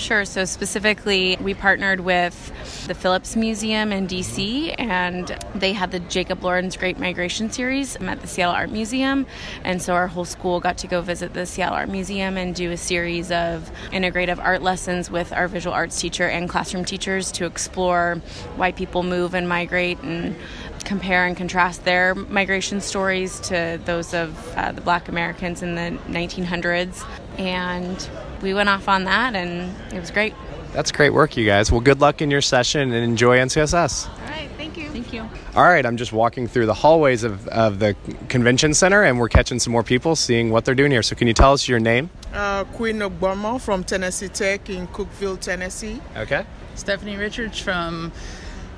Sure. So, specifically, we partnered with the Phillips Museum in DC, and they had the Jacob Lawrence Great Migration Series at the Seattle Art Museum. And so, our whole school got to go visit the Seattle Art Museum and do a series of integrative art lessons with our visual arts teacher and classroom teachers to explore why people move and migrate and compare and contrast their migration stories to those of uh, the black Americans in the 1900s. And we went off on that, and it was great. That's great work, you guys. Well, good luck in your session and enjoy NCSS. All right, thank you. Thank you. All right, I'm just walking through the hallways of, of the convention center and we're catching some more people, seeing what they're doing here. So, can you tell us your name? Uh, Queen Ogbomo from Tennessee Tech in Cookeville, Tennessee. Okay. Stephanie Richards from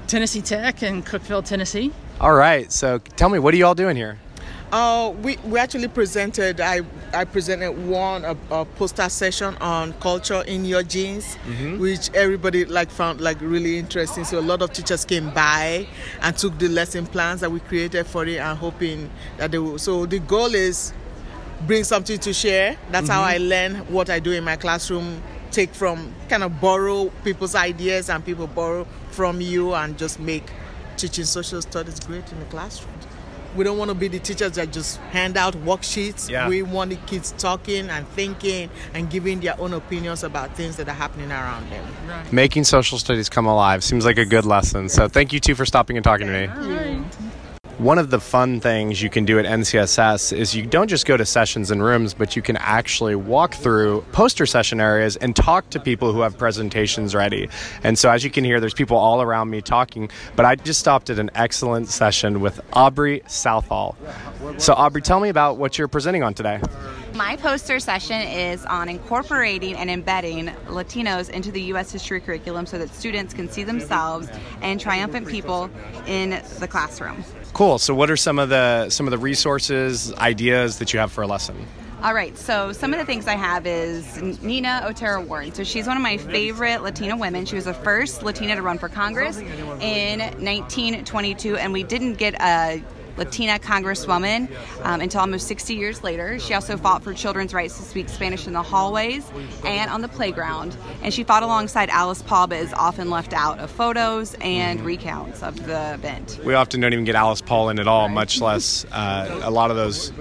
Tennessee Tech in Cookeville, Tennessee. All right, so tell me, what are you all doing here? Uh, we, we actually presented, I, I presented one, a, a poster session on culture in your genes, Mhm. which everybody like found like really interesting. So a lot of teachers came by and took the lesson plans that we created for it and hoping that they will. So the goal is bring something to share. That's how Mhm. I learn what I do in my classroom. Take from kind of borrow people's ideas and people borrow from you and just make teaching social studies great in the classroom. We don't want to be the teachers that just hand out worksheets. Yeah. We want the kids talking and thinking and giving their own opinions about things that are happening around them. Making social studies come alive seems like a good lesson. So, thank you two for stopping and talking to me. One of the fun things you can do at NCSS is you don't just go to sessions and rooms, but you can actually walk through poster session areas and talk to people who have presentations ready. And so, as you can hear, there's people all around me talking, but I just stopped at an excellent session with Aubrey Southall. So, Aubrey, tell me about what you're presenting on today. My poster session is on incorporating and embedding Latinos into the U.S. history curriculum so that students can see themselves and triumphant people in the classroom. Cool. So, what are some of the some of the resources, ideas that you have for a lesson? All right, so some of the things I have is Nina Otero Warren. So she's one of my favorite Latina women. She was the first Latina to run for Congress in 1922, and we didn't get a Latina congresswoman um, until almost 60 years later. She also fought for children's rights to speak Spanish in the hallways and on the playground. And she fought alongside Alice Paul, but is often left out of photos and recounts of the event. We often don't even get Alice Paul in at all, much less uh, a lot of those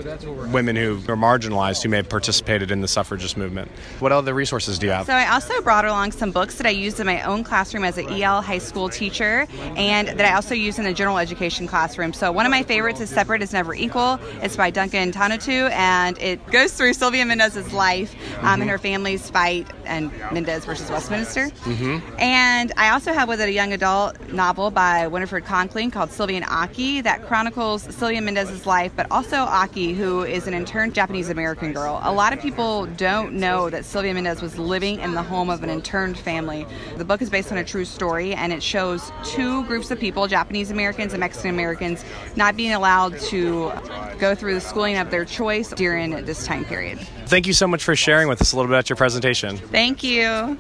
women who are marginalized who may have participated in the suffragist movement. What other resources do you have? So I also brought along some books that I used in my own classroom as an EL high school teacher and that I also use in the general education classroom. So one of my favorites is Separate is Never Equal. It's by Duncan Tonatiuh and it goes through Sylvia Mendez's life um, and her family's fight and Mendez versus Westminster. Mm-hmm. And I also have with it a young adult novel by Winifred Conkling called Sylvia and Aki that chronicles Sylvia Mendez's life, but also Aki, who is an interned Japanese American girl. A lot of people don't know that Sylvia Mendez was living in the home of an interned family. The book is based on a true story, and it shows two groups of people, Japanese Americans and Mexican Americans, not being allowed to go through the schooling of their choice during this time period. Thank you so much for sharing with us a little bit about your presentation. Thank you.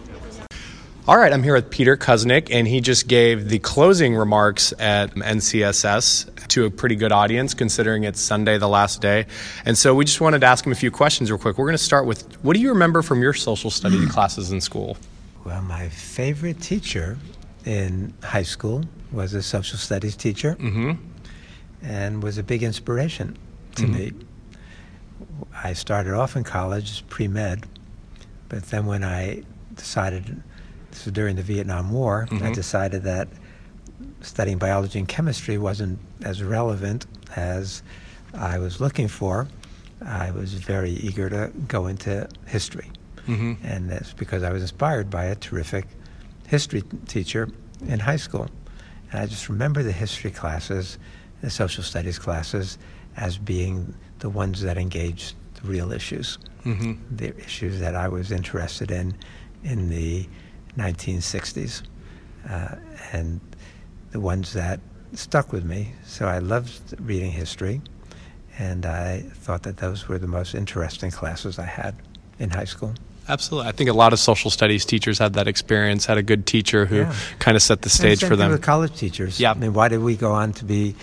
All right, I'm here with Peter Kuznick, and he just gave the closing remarks at NCSS to a pretty good audience, considering it's Sunday, the last day. And so we just wanted to ask him a few questions real quick. We're going to start with what do you remember from your social studies [clears throat] classes in school? Well, my favorite teacher in high school was a social studies teacher Mm-hmm. And was a big inspiration to Mhm. me. I started off in college as pre med, but then when I decided, this was during the Vietnam War, I Mhm. decided that studying biology and chemistry wasn't as relevant as I was looking for. I was very eager to go into history. Mhm. And that's because I was inspired by a terrific history teacher in high school. And I just remember the history classes, the social studies classes, as being the ones that engaged the real issues, Mhm. the issues that I was interested in in the 1960s, uh, and the ones that stuck with me. So I loved reading history, and I thought that those were the most interesting classes I had in high school. Absolutely. I think a lot of social studies teachers had that experience, had a good teacher who Yeah. kind of set the stage for them. With college teachers. Yeah. I mean, why did we go on to be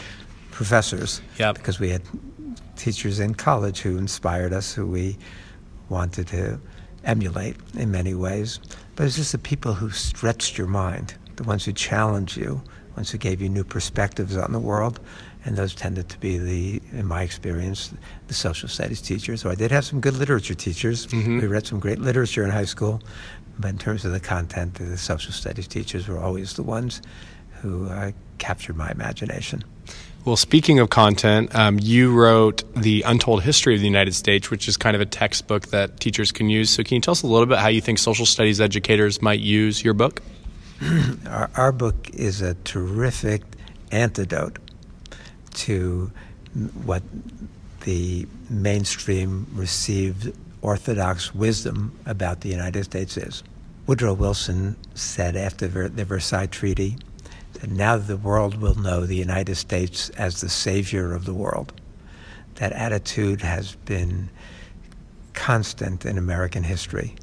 professors? Yeah. Because we had teachers in college who inspired us, who we wanted to emulate in many ways. But it's just the people who stretched your mind, the ones who challenged you, the ones who gave you new perspectives on the world. And those tended to be the, in my experience, the social studies teachers. So I did have some good literature teachers. Mhm. We read some great literature in high school. But in terms of the content, the social studies teachers were always the ones who uh, captured my imagination. Well, speaking of content, um, you wrote The Untold History of the United States, which is kind of a textbook that teachers can use. So, can you tell us a little bit how you think social studies educators might use your book? [clears throat] our, our book is a terrific antidote to what the mainstream received orthodox wisdom about the United States is. Woodrow Wilson said after the Versailles Treaty now the world will know the United States as the savior of the world. That attitude has been constant in American history.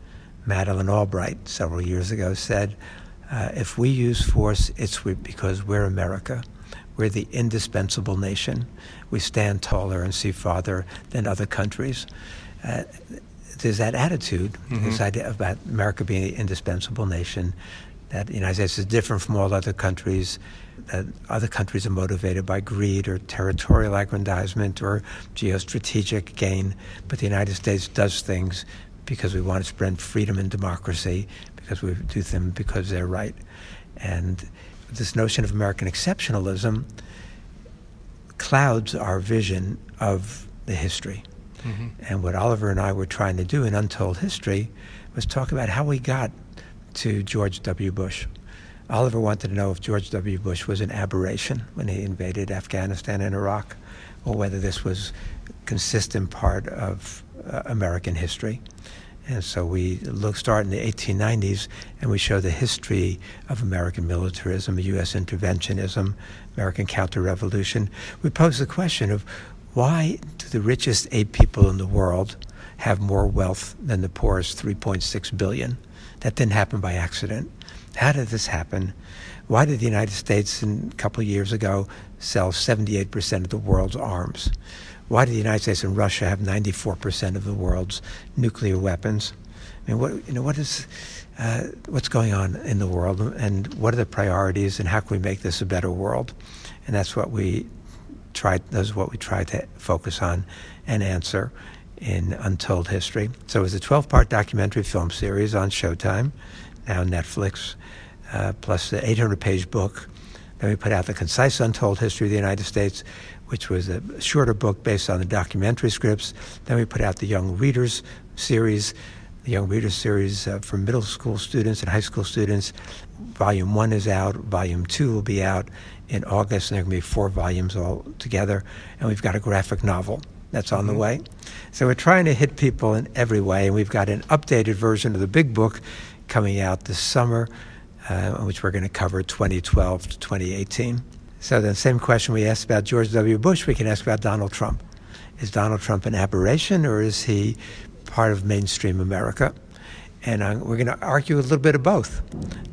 Madeleine Albright, several years ago, said, uh, if we use force, it's because we're America. We're the indispensable nation. We stand taller and see farther than other countries. Uh, there's that attitude, this Mhm. idea about America being the indispensable nation, that the United States is different from all other countries, that other countries are motivated by greed or territorial aggrandizement or geostrategic gain, but the United States does things because we want to spread freedom and democracy, because we do them because they're right. And this notion of American exceptionalism clouds our vision of the history. Mhm. And what Oliver and I were trying to do in Untold History was talk about how we got to George W. Bush. Oliver wanted to know if George W. Bush was an aberration when he invaded Afghanistan and Iraq, or whether this was a consistent part of uh, American history. And so we look start in the 1890s and we show the history of American militarism, U.S. interventionism, American counter-revolution. We pose the question of why do the richest eight people in the world have more wealth than the poorest 3.6 billion? That didn't happen by accident. How did this happen? Why did the United States, in, a couple of years ago, sell 78% of the world's arms? Why did the United States and Russia have 94% of the world's nuclear weapons? I mean, what you know, what is uh, what's going on in the world, and what are the priorities, and how can we make this a better world? And that's what we tried. That's what we tried to focus on and answer in Untold History. So it was a 12-part documentary film series on Showtime, now Netflix, uh, plus the 800-page book. Then we put out the Concise Untold History of the United States, which was a shorter book based on the documentary scripts. Then we put out the Young Readers series, the Young Readers series uh, for middle school students and high school students. Volume one is out. Volume two will be out in August, and there are going to be four volumes all together. And we've got a graphic novel that's on the way. So we're trying to hit people in every way, and we've got an updated version of the big book coming out this summer, uh, which we're going to cover 2012 to 2018. So the same question we asked about George W. Bush, we can ask about Donald Trump. Is Donald Trump an aberration, or is he part of mainstream America? And uh, we're going to argue a little bit of both.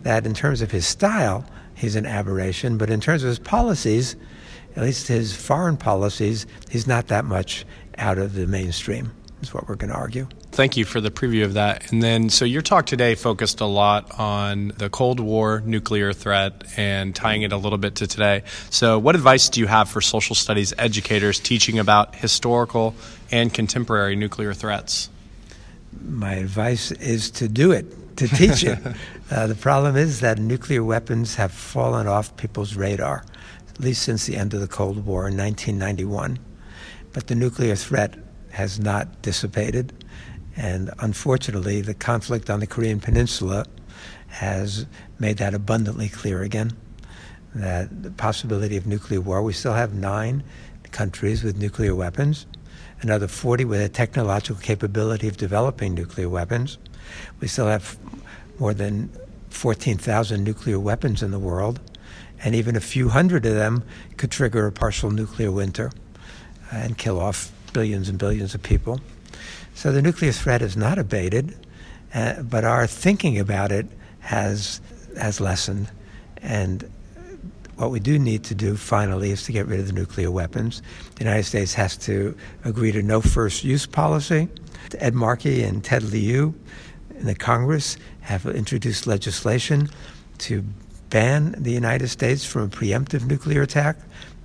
That in terms of his style, he's an aberration, but in terms of his policies, at least his foreign policies, he's not that much out of the mainstream, is what we're going to argue. Thank you for the preview of that. And then, so your talk today focused a lot on the Cold War nuclear threat and tying it a little bit to today. So, what advice do you have for social studies educators teaching about historical and contemporary nuclear threats? My advice is to do it, to teach it. [laughs] uh, the problem is that nuclear weapons have fallen off people's radar, at least since the end of the Cold War in 1991. But the nuclear threat has not dissipated. And unfortunately, the conflict on the Korean Peninsula has made that abundantly clear again. That the possibility of nuclear war, we still have nine countries with nuclear weapons, another 40 with a technological capability of developing nuclear weapons. We still have more than 14,000 nuclear weapons in the world, and even a few hundred of them could trigger a partial nuclear winter and kill off billions and billions of people. So the nuclear threat is not abated, uh, but our thinking about it has has lessened. And what we do need to do finally is to get rid of the nuclear weapons. The United States has to agree to no first use policy. Ed Markey and Ted Lieu in the Congress have introduced legislation to ban the United States from a preemptive nuclear attack.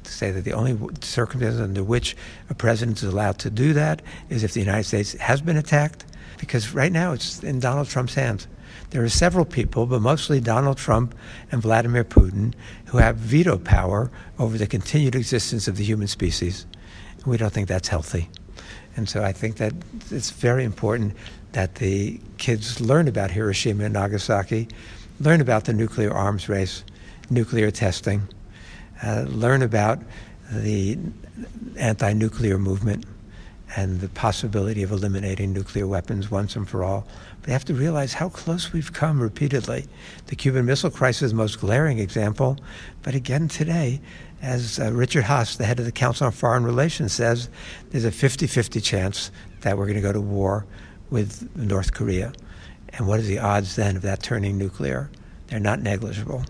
To say that the only circumstances under which a president is allowed to do that is if the United States has been attacked, because right now it's in Donald Trump's hands. There are several people, but mostly Donald Trump and Vladimir Putin, who have veto power over the continued existence of the human species. We don't think that's healthy. And so I think that it's very important that the kids learn about Hiroshima and Nagasaki, learn about the nuclear arms race, nuclear testing, uh, learn about the anti nuclear movement and the possibility of eliminating nuclear weapons once and for all. They have to realize how close we've come repeatedly. The Cuban Missile Crisis is the most glaring example, but again today, as uh, Richard Haass, the head of the Council on Foreign Relations, says, there's a 50 50 chance that we're going to go to war with North Korea. And what are the odds then of that turning nuclear? They're not negligible.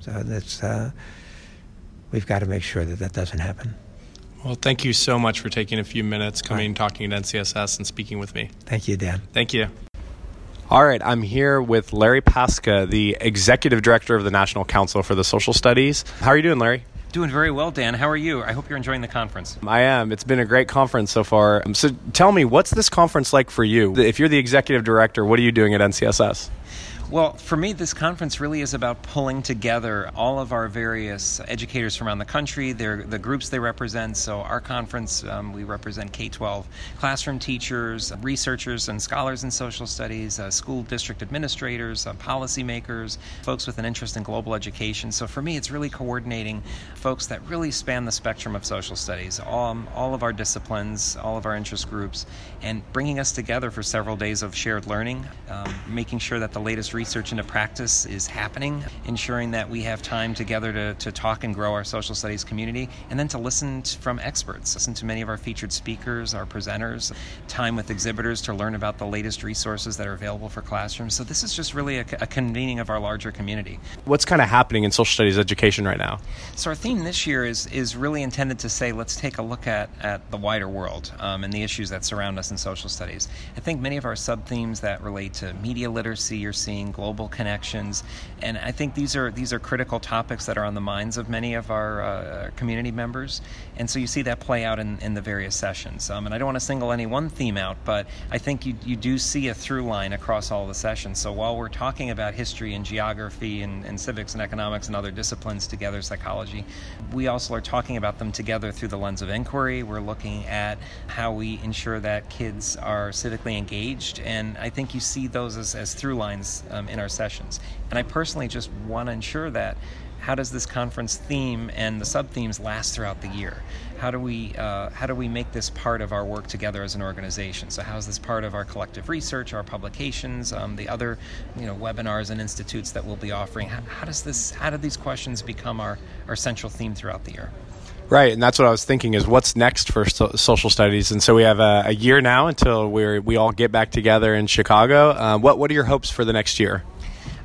So that's, uh, we've got to make sure that that doesn't happen. Well, thank you so much for taking a few minutes, coming and talking at NCSS and speaking with me. Thank you, Dan. Thank you. All right, I'm here with Larry Paska, the Executive Director of the National Council for the Social Studies. How are you doing, Larry? Doing very well, Dan. How are you? I hope you're enjoying the conference. I am. It's been a great conference so far. So tell me, what's this conference like for you? If you're the Executive Director, what are you doing at NCSS? Well, for me, this conference really is about pulling together all of our various educators from around the country, their, the groups they represent. So, our conference, um, we represent K 12 classroom teachers, researchers, and scholars in social studies, uh, school district administrators, uh, policymakers, folks with an interest in global education. So, for me, it's really coordinating folks that really span the spectrum of social studies, all, um, all of our disciplines, all of our interest groups, and bringing us together for several days of shared learning, um, making sure that the latest research into practice is happening, ensuring that we have time together to, to talk and grow our social studies community, and then to listen to, from experts, listen to many of our featured speakers, our presenters, time with exhibitors to learn about the latest resources that are available for classrooms. So this is just really a, a convening of our larger community. What's kind of happening in social studies education right now? So our theme this year is is really intended to say let's take a look at at the wider world um, and the issues that surround us in social studies. I think many of our sub themes that relate to media literacy, you're seeing global connections, and I think these are these are critical topics that are on the minds of many of our uh, community members, and so you see that play out in, in the various sessions. Um, and I don't want to single any one theme out, but I think you you do see a through line across all the sessions. So while we're talking about history and geography and, and civics and economics and other disciplines together, psychology, we also are talking about them together through the lens of inquiry. We're looking at how we ensure that kids are civically engaged, and I think you see those as, as through lines um, in our sessions. And I personally just want to ensure that how does this conference theme and the sub themes last throughout the year? How do we uh, how do we make this part of our work together as an organization? So how is this part of our collective research, our publications, um, the other you know webinars and institutes that we'll be offering? How, how does this how do these questions become our our central theme throughout the year? Right, and that's what I was thinking is what's next for so- social studies. And so we have a, a, year now until we we all get back together in Chicago. Uh, what what are your hopes for the next year?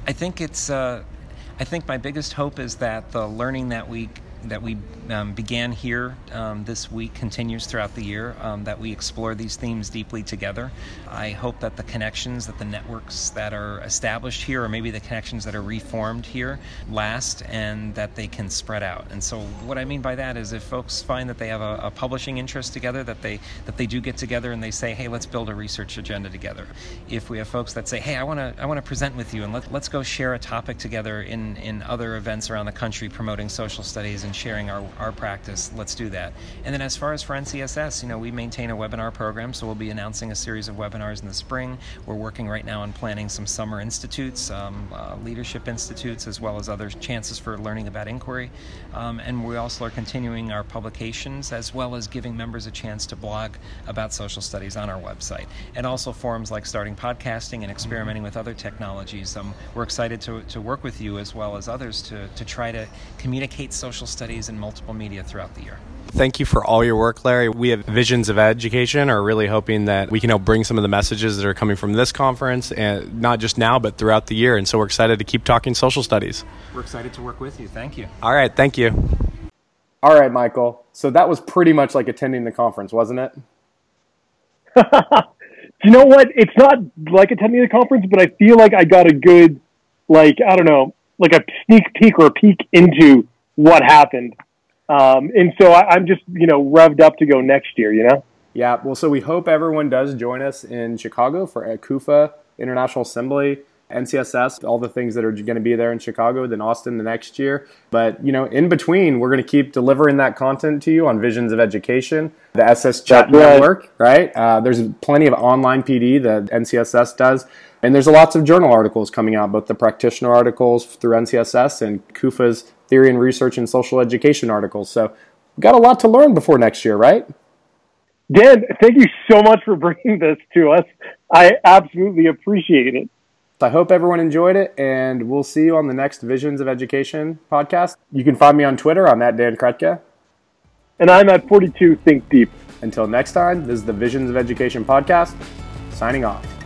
I think it's. Uh, I think my biggest hope is that the learning that we that we um, began here um, this week continues throughout the year, um, that we explore these themes deeply together. I hope that the connections, that the networks that are established here, or maybe the connections that are reformed here, last and that they can spread out. And so, what I mean by that is if folks find that they have a, a publishing interest together, that they that they do get together and they say, hey, let's build a research agenda together. If we have folks that say, hey, I want to I want to present with you and let, let's go share a topic together in, in other events around the country promoting social studies and sharing our, our practice, let's do that. And then as far as for NCSS, you know, we maintain a webinar program, so we'll be announcing a series of webinars in the spring. We're working right now on planning some summer institutes, um, uh, leadership institutes, as well as other chances for learning about inquiry. Um, and we also are continuing our publications as well as giving members a chance to blog about social studies on our website. And also forums like starting podcasting and experimenting with other technologies. Um, we're excited to, to work with you as well as others to, to try to communicate social studies in multiple media throughout the year. Thank you for all your work, Larry. We have Visions of Education are really hoping that we can help bring some of the messages that are coming from this conference, and not just now, but throughout the year. And so we're excited to keep talking social studies. We're excited to work with you. Thank you. All right. Thank you. All right, Michael. So that was pretty much like attending the conference, wasn't it? Do [laughs] you know what? It's not like attending the conference, but I feel like I got a good, like I don't know, like a sneak peek or a peek into what happened. Um, and so I, I'm just you know revved up to go next year. You know. Yeah, well, so we hope everyone does join us in Chicago for CUFA International Assembly. NCSS, all the things that are going to be there in Chicago, then Austin the next year. But, you know, in between, we're going to keep delivering that content to you on Visions of Education, the SS Chat Network, right? Uh, there's plenty of online PD that NCSS does. And there's lots of journal articles coming out, both the practitioner articles through NCSS and CUFA's Theory and Research in Social Education articles. So we've got a lot to learn before next year, right? Dan, thank you so much for bringing this to us. I absolutely appreciate it. I hope everyone enjoyed it, and we'll see you on the next Visions of Education podcast. You can find me on Twitter. I'm at Dan Krutka. And I'm at 42 Think Deep. Until next time, this is the Visions of Education podcast, signing off.